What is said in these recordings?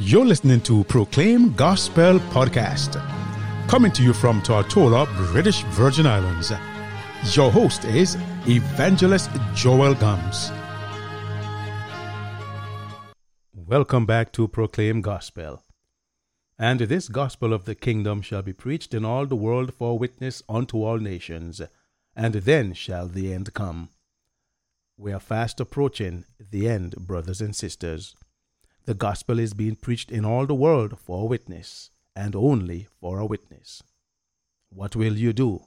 You're listening to Proclaim Gospel Podcast, coming to you from Tortola, British Virgin Islands. Your host is Evangelist Joel Gums. Welcome back to Proclaim Gospel. And this gospel of the kingdom shall be preached in all the world for witness unto all nations, and then shall the end come. We are fast approaching the end, brothers and sisters. The gospel is being preached in all the world for a witness, and only for a witness. What will you do?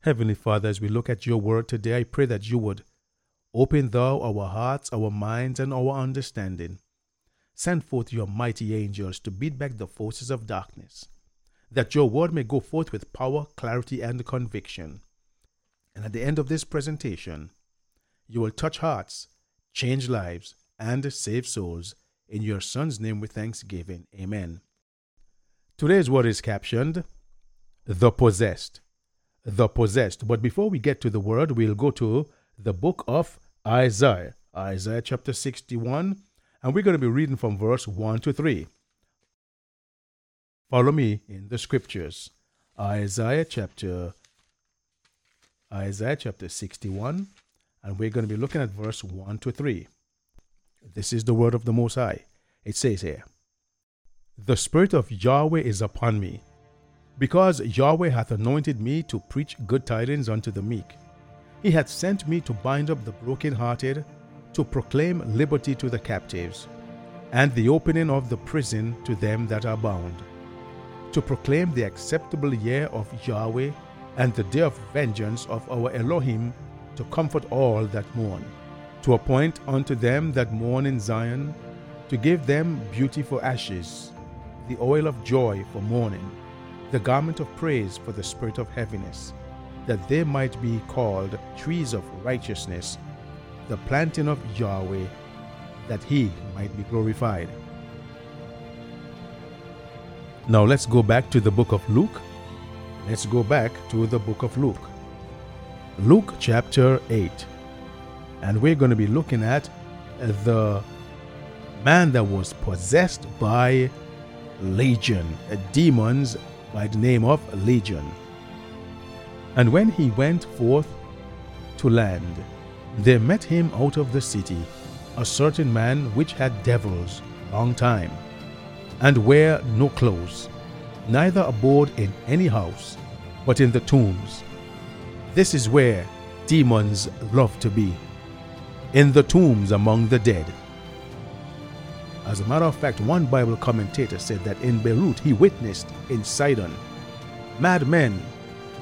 Heavenly Father, as we look at your word today, I pray that you would open thou our hearts, our minds, and our understanding Send forth your mighty angels to beat back the forces of darkness, that your word may go forth with power, clarity, and conviction. And at the end of this presentation, you will touch hearts, change lives, and save souls. In your Son's name with thanksgiving. Amen. Today's word is captioned The Possessed. The Possessed. But before we get to the word, we'll go to the book of Isaiah. Isaiah chapter 61 and we're going to be reading from verse 1 to 3. Follow me in the scriptures. Isaiah chapter Isaiah chapter 61 and we're going to be looking at verse 1 to 3. This is the word of the Most High. It says here, The Spirit of Yahweh is upon me, because Yahweh hath anointed me to preach good tidings unto the meek. He hath sent me to bind up the brokenhearted, to proclaim liberty to the captives, and the opening of the prison to them that are bound, to proclaim the acceptable year of Yahweh and the day of vengeance of our Elohim, to comfort all that mourn, to appoint unto them that mourn in Zion, to give them beauty for ashes, the oil of joy for mourning, the garment of praise for the spirit of heaviness, that they might be called trees of righteousness the planting of Yahweh, that he might be glorified. Now let's go back to the book of Luke. Let's go back to the book of Luke. Luke chapter 8. And we're going to be looking at the man that was possessed by legion, demons by the name of Legion. And when he went forth to land, there met him out of the city a certain man which had devils long time, and wear no clothes, neither abode in any house, but in the tombs. This is where demons love to be, in the tombs among the dead. As a matter of fact, one Bible commentator said that in Beirut he witnessed in Sidon madmen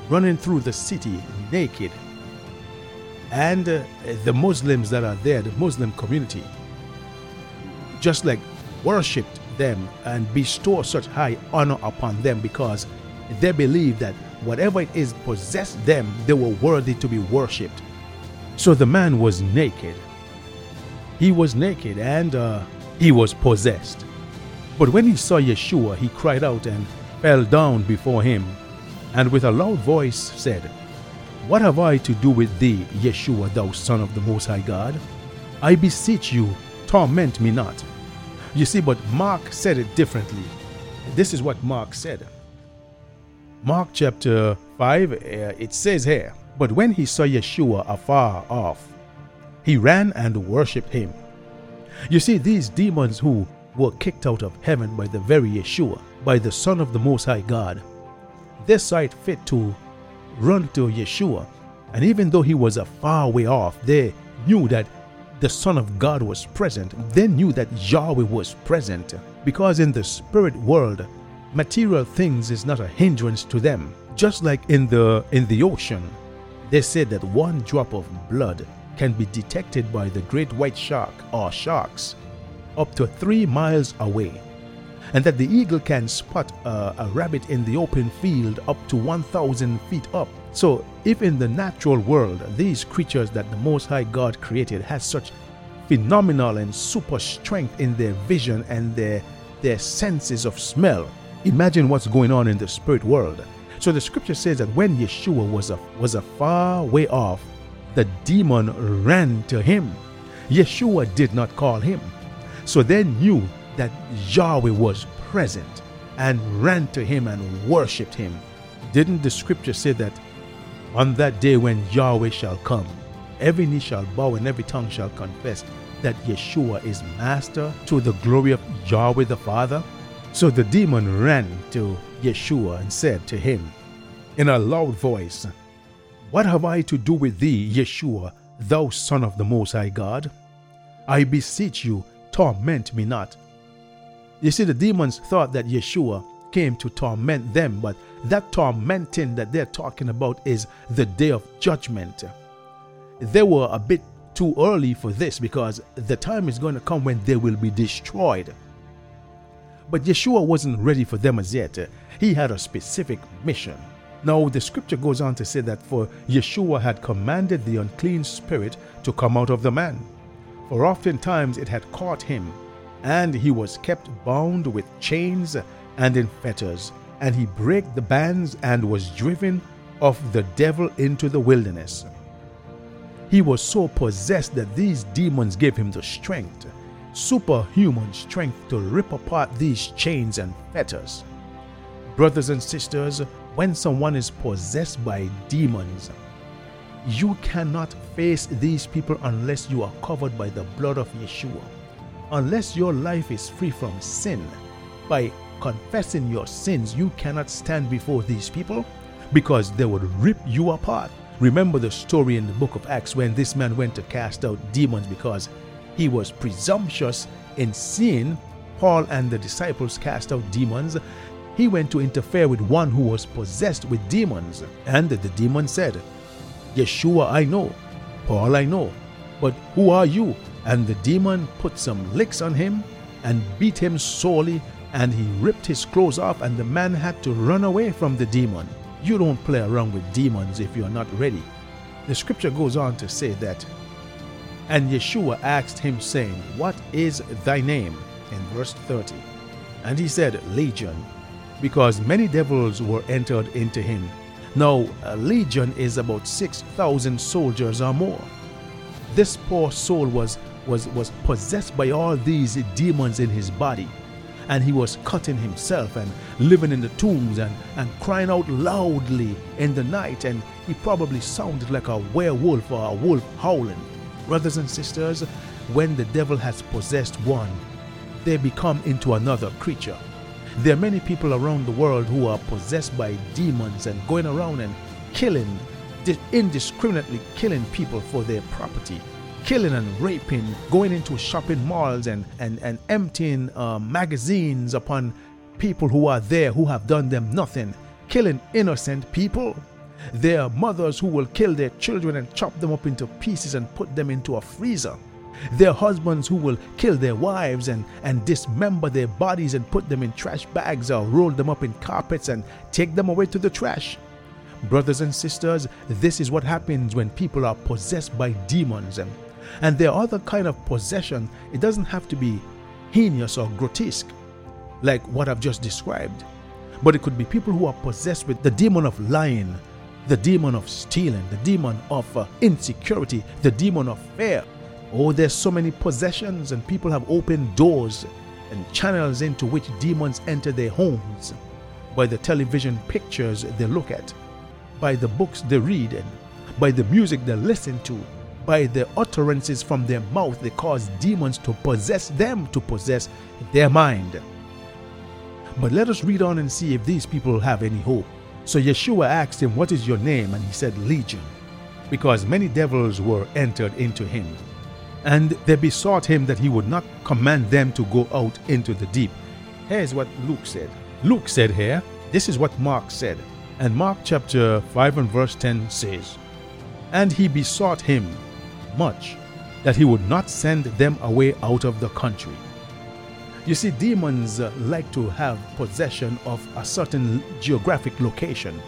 running through the city naked and uh, the Muslims that are there, the Muslim community, just like worshipped them and bestow such high honor upon them because they believed that whatever it is possessed them, they were worthy to be worshipped. So the man was naked. He was naked and uh, he was possessed. But when he saw Yeshua, he cried out and fell down before him, and with a loud voice said, what have I to do with thee, Yeshua, thou Son of the Most High God? I beseech you, torment me not. You see, but Mark said it differently. This is what Mark said. Mark chapter 5, uh, it says here, But when he saw Yeshua afar off, he ran and worshipped him. You see, these demons who were kicked out of heaven by the very Yeshua, by the Son of the Most High God, they saw it fit to run to Yeshua. And even though he was a far way off, they knew that the Son of God was present. They knew that Yahweh was present. Because in the spirit world, material things is not a hindrance to them. Just like in the in the ocean, they said that one drop of blood can be detected by the great white shark or sharks up to three miles away and that the eagle can spot a, a rabbit in the open field up to 1,000 feet up. So, if in the natural world these creatures that the Most High God created has such phenomenal and super strength in their vision and their their senses of smell, imagine what's going on in the spirit world. So the scripture says that when Yeshua was a was a far way off, the demon ran to him. Yeshua did not call him. So they knew that Yahweh was present and ran to him and worshipped him. Didn't the scripture say that on that day when Yahweh shall come, every knee shall bow and every tongue shall confess that Yeshua is master to the glory of Yahweh the Father? So the demon ran to Yeshua and said to him in a loud voice, What have I to do with thee, Yeshua, thou Son of the Most High God? I beseech you, torment me not. You see, the demons thought that Yeshua came to torment them, but that tormenting that they're talking about is the day of judgment. They were a bit too early for this because the time is going to come when they will be destroyed. But Yeshua wasn't ready for them as yet. He had a specific mission. Now, the scripture goes on to say that for Yeshua had commanded the unclean spirit to come out of the man. For oftentimes it had caught him, and he was kept bound with chains and in fetters, and he brake the bands and was driven of the devil into the wilderness. He was so possessed that these demons gave him the strength, superhuman strength to rip apart these chains and fetters. Brothers and sisters, when someone is possessed by demons, you cannot face these people unless you are covered by the blood of Yeshua. Unless your life is free from sin, by confessing your sins, you cannot stand before these people because they would rip you apart. Remember the story in the book of Acts when this man went to cast out demons because he was presumptuous in seeing Paul and the disciples cast out demons. He went to interfere with one who was possessed with demons, and the demon said, Yeshua I know, Paul I know, but who are you? And the demon put some licks on him and beat him sorely and he ripped his clothes off, and the man had to run away from the demon. You don't play around with demons if you're not ready. The scripture goes on to say that, and Yeshua asked him, saying, What is thy name? in verse 30. And he said, Legion, because many devils were entered into him. Now, a legion is about 6,000 soldiers or more. This poor soul was, was, was possessed by all these demons in his body and he was cutting himself and living in the tombs and, and crying out loudly in the night, and he probably sounded like a werewolf or a wolf howling. Brothers and sisters, when the devil has possessed one, they become into another creature. There are many people around the world who are possessed by demons and going around and killing, indiscriminately killing people for their property killing and raping, going into shopping malls and, and, and emptying uh, magazines upon people who are there who have done them nothing, killing innocent people. There are mothers who will kill their children and chop them up into pieces and put them into a freezer. There are husbands who will kill their wives and, and dismember their bodies and put them in trash bags or roll them up in carpets and take them away to the trash. Brothers and sisters, this is what happens when people are possessed by demons. And and there are other kind of possession. It doesn't have to be heinous or grotesque, like what I've just described. But it could be people who are possessed with the demon of lying, the demon of stealing, the demon of uh, insecurity, the demon of fear. Oh, there's so many possessions, and people have opened doors and channels into which demons enter their homes by the television pictures they look at, by the books they read, and by the music they listen to, by the utterances from their mouth, they cause demons to possess them, to possess their mind. But let us read on and see if these people have any hope. So Yeshua asked him, What is your name? And he said, Legion, because many devils were entered into him. And they besought him that he would not command them to go out into the deep. Here's what Luke said. Luke said here, this is what Mark said. And Mark chapter 5 and verse 10 says, And he besought him much that he would not send them away out of the country. You see, demons like to have possession of a certain geographic location.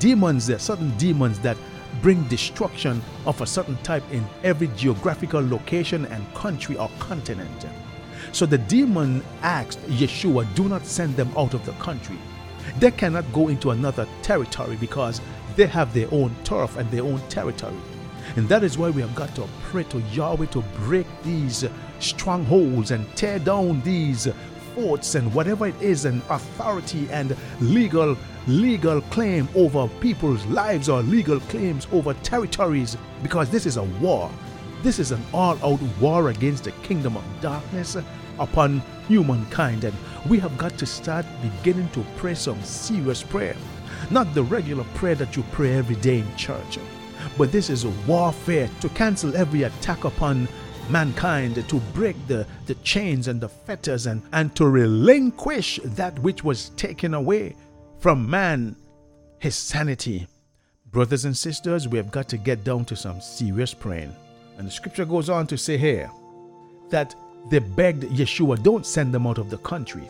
Demons, there are certain demons that bring destruction of a certain type in every geographical location and country or continent. So the demon asked Yeshua, Do not send them out of the country. They cannot go into another territory because they have their own turf and their own territory. And that is why we have got to pray to Yahweh to break these strongholds and tear down these forts and whatever it is and authority and legal legal claim over people's lives or legal claims over territories because this is a war. This is an all-out war against the kingdom of darkness upon humankind and we have got to start beginning to pray some serious prayer. Not the regular prayer that you pray every day in church, but this is a warfare to cancel every attack upon mankind to break the, the chains and the fetters and, and to relinquish that which was taken away from man, his sanity. Brothers and sisters, we have got to get down to some serious praying. And the scripture goes on to say here that they begged Yeshua, don't send them out of the country.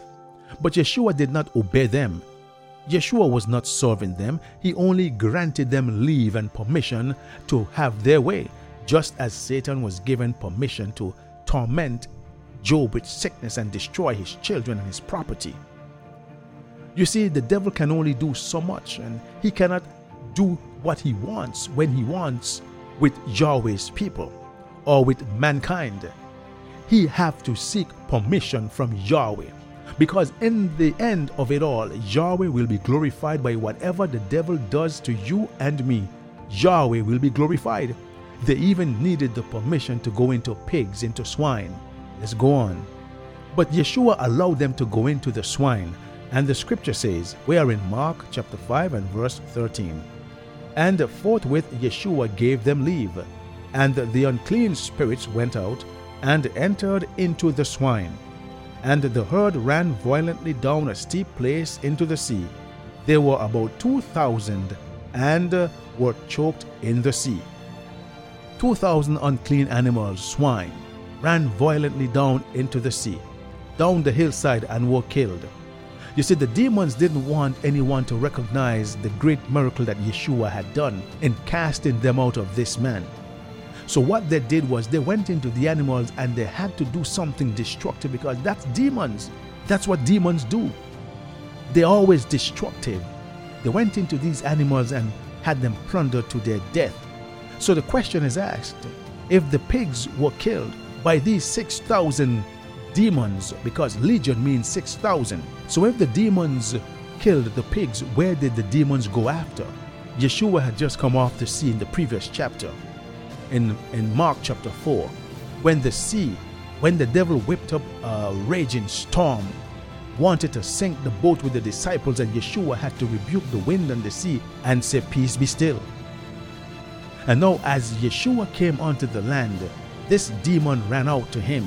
But Yeshua did not obey them. Yeshua was not serving them, he only granted them leave and permission to have their way just as Satan was given permission to torment Job with sickness and destroy his children and his property. You see, the devil can only do so much, and he cannot do what he wants when he wants with Yahweh's people or with mankind. He have to seek permission from Yahweh. Because in the end of it all, Yahweh will be glorified by whatever the devil does to you and me. Yahweh will be glorified. They even needed the permission to go into pigs, into swine. Let's go on. But Yeshua allowed them to go into the swine, and the scripture says, we are in Mark chapter 5 and verse 13. And forthwith Yeshua gave them leave, and the unclean spirits went out and entered into the swine. And the herd ran violently down a steep place into the sea. There were about two thousand, and uh, were choked in the sea. 2,000 unclean animals, swine, ran violently down into the sea, down the hillside, and were killed. You see, the demons didn't want anyone to recognize the great miracle that Yeshua had done in casting them out of this man. So, what they did was they went into the animals and they had to do something destructive because that's demons. That's what demons do. They're always destructive. They went into these animals and had them plundered to their death. So the question is asked if the pigs were killed by these 6,000 demons, because legion means 6,000. So if the demons killed the pigs, where did the demons go after? Yeshua had just come off the in the previous chapter, in, in Mark chapter 4, when the sea, when the devil whipped up a raging storm, wanted to sink the boat with the disciples, and Yeshua had to rebuke the wind and the sea and say, Peace be still. And now, as Yeshua came onto the land, this demon ran out to him.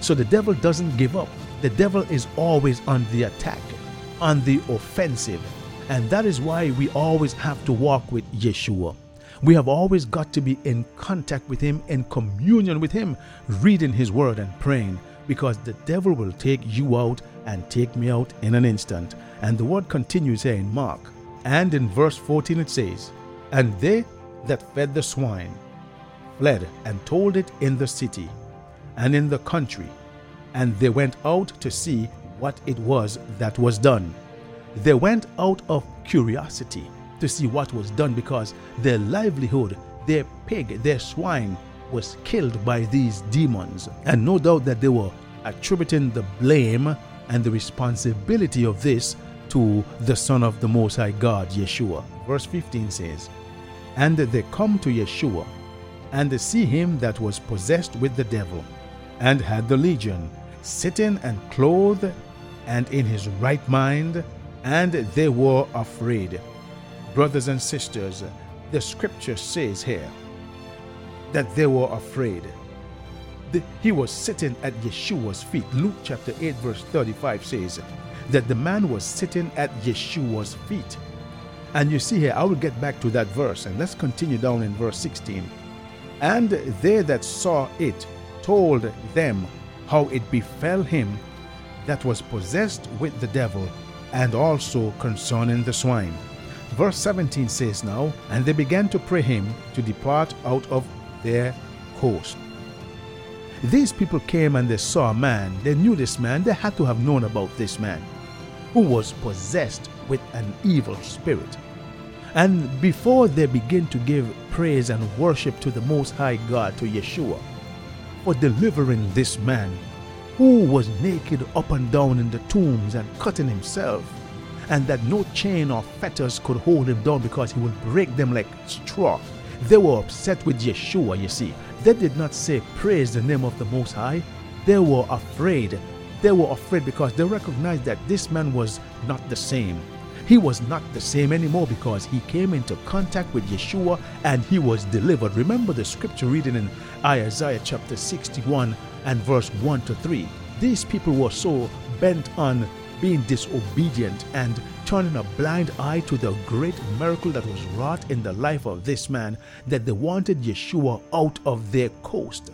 So the devil doesn't give up. The devil is always on the attack, on the offensive. And that is why we always have to walk with Yeshua. We have always got to be in contact with Him, in communion with Him, reading His Word and praying, because the devil will take you out and take me out in an instant. And the Word continues here in Mark. And in verse 14 it says, And they that fed the swine fled and told it in the city and in the country, and they went out to see what it was that was done. They went out of curiosity to see what was done because their livelihood, their pig, their swine was killed by these demons. And no doubt that they were attributing the blame and the responsibility of this to the Son of the Most High God, Yeshua. Verse 15 says, and they come to Yeshua, and they see him that was possessed with the devil, and had the legion, sitting and clothed, and in his right mind, and they were afraid. Brothers and sisters, the scripture says here that they were afraid. The, he was sitting at Yeshua's feet. Luke chapter 8, verse 35 says that the man was sitting at Yeshua's feet. And you see here, I will get back to that verse and let's continue down in verse 16. And they that saw it told them how it befell him that was possessed with the devil, and also concerning the swine. Verse 17 says now, And they began to pray him to depart out of their coast. These people came and they saw a man. They knew this man. They had to have known about this man who was possessed with an evil spirit. And before they begin to give praise and worship to the Most High God, to Yeshua, for delivering this man who was naked up and down in the tombs and cutting himself, and that no chain or fetters could hold him down because he would break them like straw. They were upset with Yeshua, you see. They did not say, Praise the name of the Most High. They were afraid. They were afraid because they recognized that this man was not the same. He was not the same anymore because he came into contact with Yeshua and he was delivered. Remember the scripture reading in Isaiah chapter 61 and verse 1 to 3. These people were so bent on being disobedient and turning a blind eye to the great miracle that was wrought in the life of this man that they wanted Yeshua out of their coast.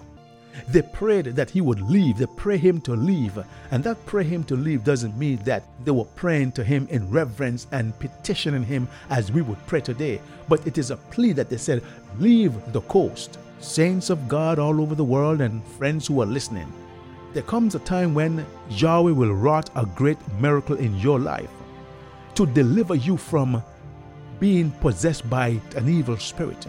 They prayed that he would leave. They pray him to leave. And that pray him to leave doesn't mean that they were praying to him in reverence and petitioning him as we would pray today. But it is a plea that they said, Leave the coast. Saints of God all over the world and friends who are listening, there comes a time when Yahweh will wrought a great miracle in your life to deliver you from being possessed by an evil spirit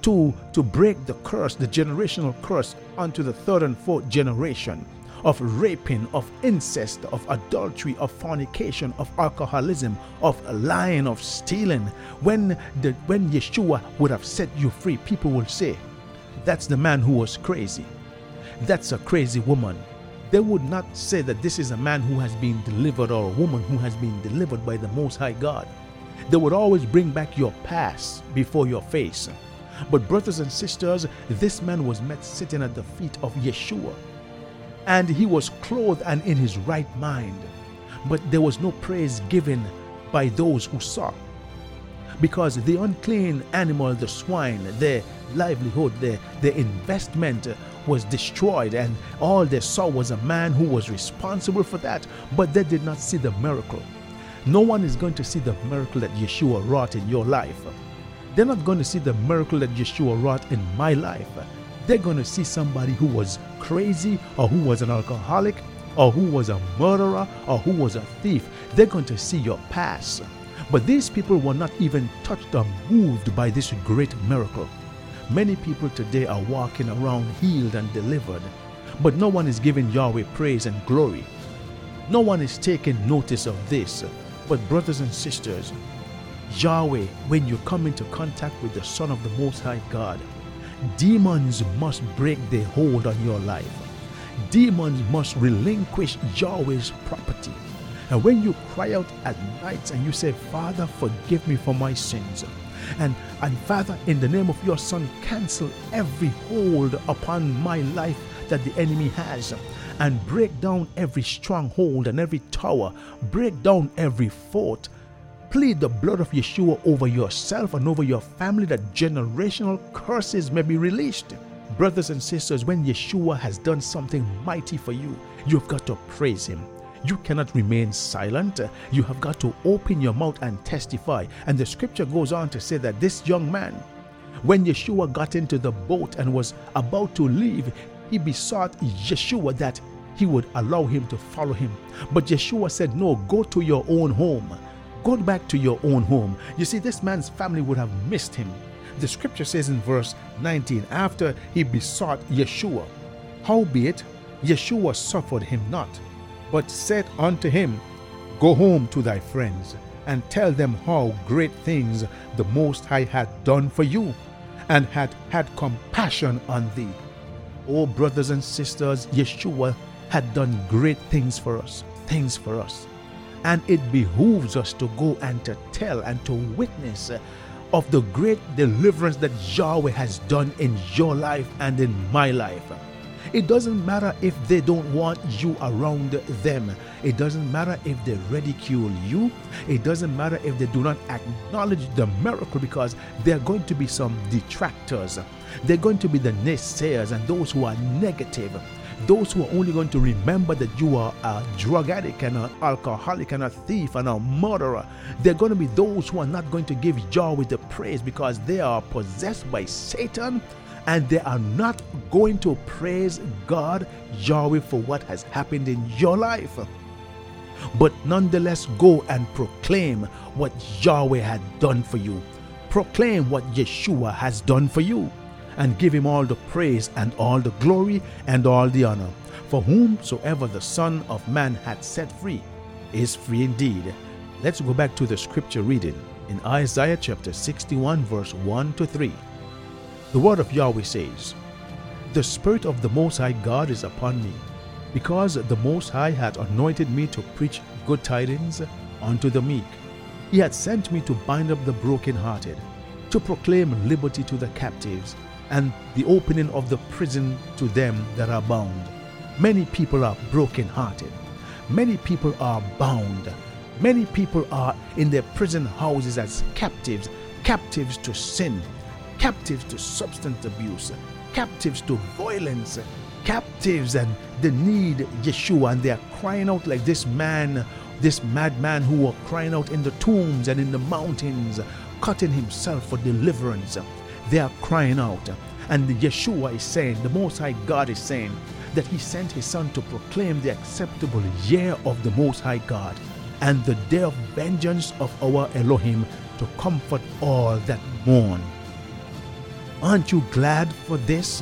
to, to break the curse, the generational curse, onto the third and fourth generation of raping, of incest, of adultery, of fornication, of alcoholism, of lying, of stealing. When the when Yeshua would have set you free, people will say, That's the man who was crazy. That's a crazy woman. They would not say that this is a man who has been delivered or a woman who has been delivered by the Most High God. They would always bring back your past before your face. But, brothers and sisters, this man was met sitting at the feet of Yeshua, and he was clothed and in his right mind. But there was no praise given by those who saw. Because the unclean animal, the swine, their livelihood, their, their investment was destroyed, and all they saw was a man who was responsible for that, but they did not see the miracle. No one is going to see the miracle that Yeshua wrought in your life. They're not going to see the miracle that Yeshua wrought in my life. They're going to see somebody who was crazy or who was an alcoholic or who was a murderer or who was a thief. They're going to see your past. But these people were not even touched or moved by this great miracle. Many people today are walking around healed and delivered, but no one is giving Yahweh praise and glory. No one is taking notice of this. But, brothers and sisters, Yahweh, when you come into contact with the Son of the Most High God, demons must break their hold on your life. Demons must relinquish Yahweh's property. And when you cry out at night and you say, Father, forgive me for my sins, and, and Father, in the name of your Son, cancel every hold upon my life that the enemy has, and break down every stronghold and every tower, break down every fort, Plead the blood of Yeshua over yourself and over your family that generational curses may be released. Brothers and sisters, when Yeshua has done something mighty for you, you've got to praise Him. You cannot remain silent. You have got to open your mouth and testify. And the scripture goes on to say that this young man, when Yeshua got into the boat and was about to leave, he besought Yeshua that he would allow him to follow him. But Yeshua said, No, go to your own home. Go back to your own home. You see, this man's family would have missed him. The scripture says in verse 19, after he besought Yeshua, Howbeit, Yeshua suffered him not, but said unto him, Go home to thy friends, and tell them how great things the Most High hath done for you, and hath had compassion on thee. Oh, brothers and sisters, Yeshua had done great things for us, things for us. And it behooves us to go and to tell and to witness of the great deliverance that Yahweh has done in your life and in my life. It doesn't matter if they don't want you around them. It doesn't matter if they ridicule you. It doesn't matter if they do not acknowledge the miracle because there are going to be some detractors. They're going to be the naysayers and those who are negative those who are only going to remember that you are a drug addict and an alcoholic and a thief and a murderer, they're going to be those who are not going to give Yahweh the praise because they are possessed by Satan and they are not going to praise God, Yahweh, for what has happened in your life. But nonetheless, go and proclaim what Yahweh had done for you Proclaim what Yeshua has done for you and give him all the praise and all the glory and all the honor. For whomsoever the Son of Man hath set free is free indeed. Let's go back to the scripture reading in Isaiah chapter 61, verse 1 to 3. The word of Yahweh says, The Spirit of the Most High God is upon me, because the Most High hath anointed me to preach good tidings unto the meek. He hath sent me to bind up the brokenhearted, to proclaim liberty to the captives, and the opening of the prison to them that are bound. Many people are brokenhearted. Many people are bound. Many people are in their prison houses as captives, captives to sin, captives to substance abuse, captives to violence, captives and they need Yeshua and they are crying out like this man, this madman who were crying out in the tombs and in the mountains, cutting himself for deliverance. They are crying out. And Yeshua is saying, the Most High God is saying, that he sent his son to proclaim the acceptable year of the Most High God and the day of vengeance of our Elohim to comfort all that mourn. Aren't you glad for this?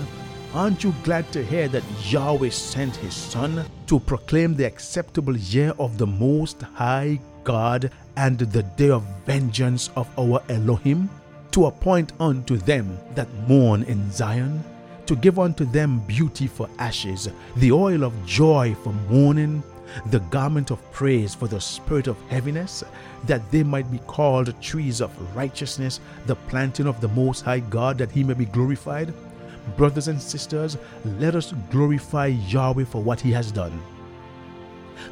Aren't you glad to hear that Yahweh sent his son to proclaim the acceptable year of the Most High God and the day of vengeance of our Elohim? To appoint unto them that mourn in Zion, to give unto them beauty for ashes, the oil of joy for mourning, the garment of praise for the spirit of heaviness, that they might be called trees of righteousness, the planting of the Most High God, that he may be glorified. Brothers and sisters, let us glorify Yahweh for what he has done.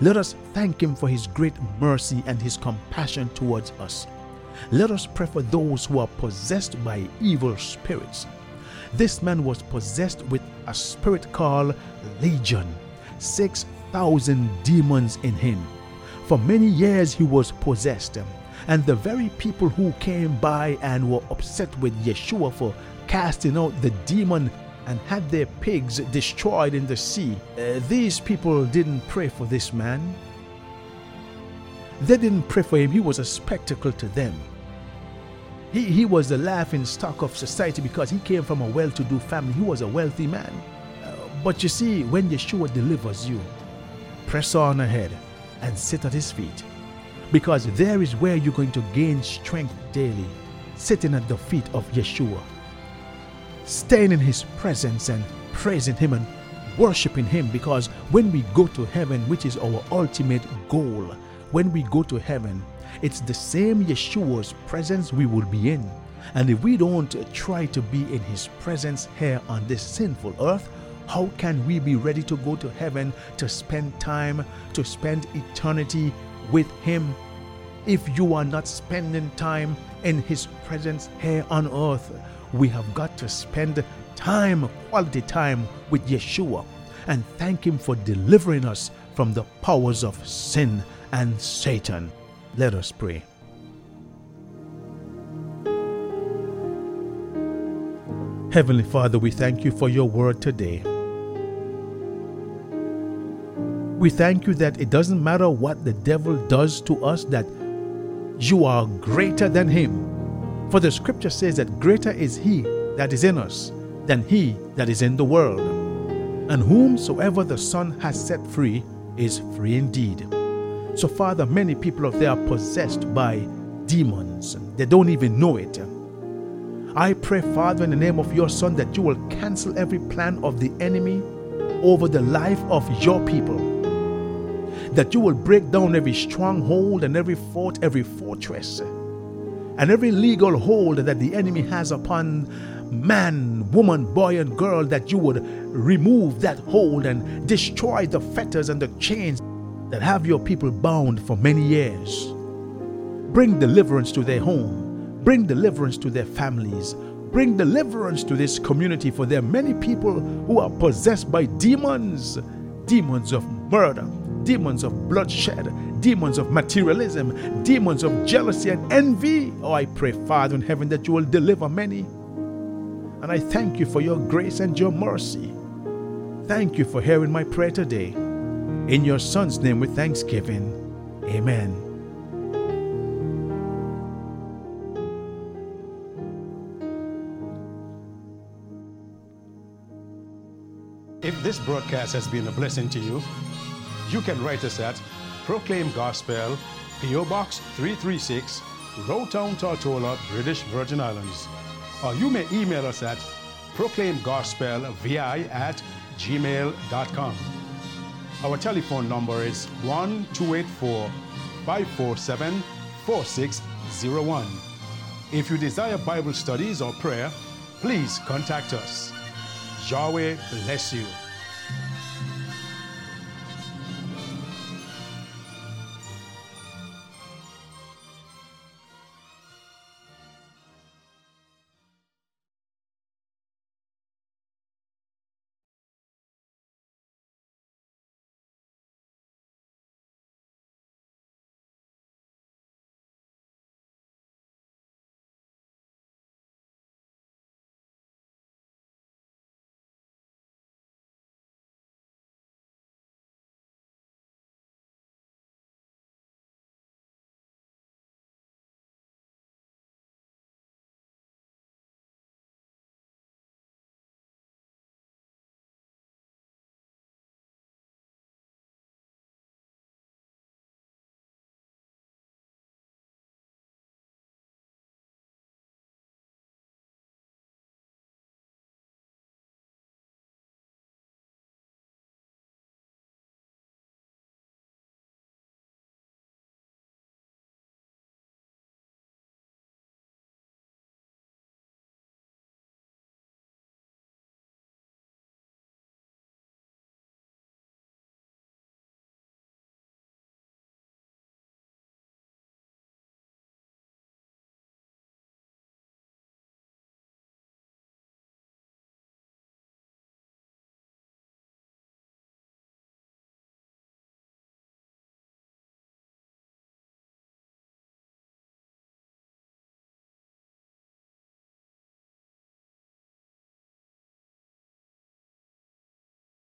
Let us thank him for his great mercy and his compassion towards us. Let us pray for those who are possessed by evil spirits. This man was possessed with a spirit called Legion. Six thousand demons in him. For many years he was possessed, and the very people who came by and were upset with Yeshua for casting out the demon and had their pigs destroyed in the sea, uh, these people didn't pray for this man. They didn't pray for him, he was a spectacle to them. He, he was the laughing stock of society because he came from a well to do family. He was a wealthy man. Uh, but you see, when Yeshua delivers you, press on ahead and sit at his feet. Because there is where you're going to gain strength daily, sitting at the feet of Yeshua, staying in his presence and praising him and worshiping him. Because when we go to heaven, which is our ultimate goal, when we go to heaven, it's the same Yeshua's presence we will be in. And if we don't try to be in his presence here on this sinful earth, how can we be ready to go to heaven to spend time, to spend eternity with Him if you are not spending time in His presence here on earth? We have got to spend time, quality time with Yeshua and thank Him for delivering us from the powers of sin and Satan. Let us pray. Heavenly Father, we thank you for your word today. We thank you that it doesn't matter what the devil does to us, that you are greater than him. For the scripture says that greater is he that is in us than he that is in the world. And whomsoever the Son has set free is free indeed. So, Father, many people out there are possessed by demons. They don't even know it. I pray, Father, in the name of your Son, that you will cancel every plan of the enemy over the life of your people that you will break down every stronghold and every fort, every fortress, and every legal hold that the enemy has upon man, woman, boy, and girl, that you would remove that hold and destroy the fetters and the chains that have your people bound for many years. Bring deliverance to their home, bring deliverance to their families, bring deliverance to this community, for there are many people who are possessed by demons, demons of murder, demons of bloodshed, demons of materialism, demons of jealousy and envy. Oh, I pray, Father in heaven, that you will deliver many. And I thank you for your grace and your mercy. Thank you for hearing my prayer today. In your Son's name with thanksgiving. Amen. If this broadcast has been a blessing to you, you can write us at Proclaim Gospel, P.O. Box 336, Road Town, Tortola, British Virgin Islands. Or you may email us at proclaimgospelvi at gmail.com. Our telephone number is 1 284 547 4601. If you desire Bible studies or prayer, please contact us. Yahweh bless you.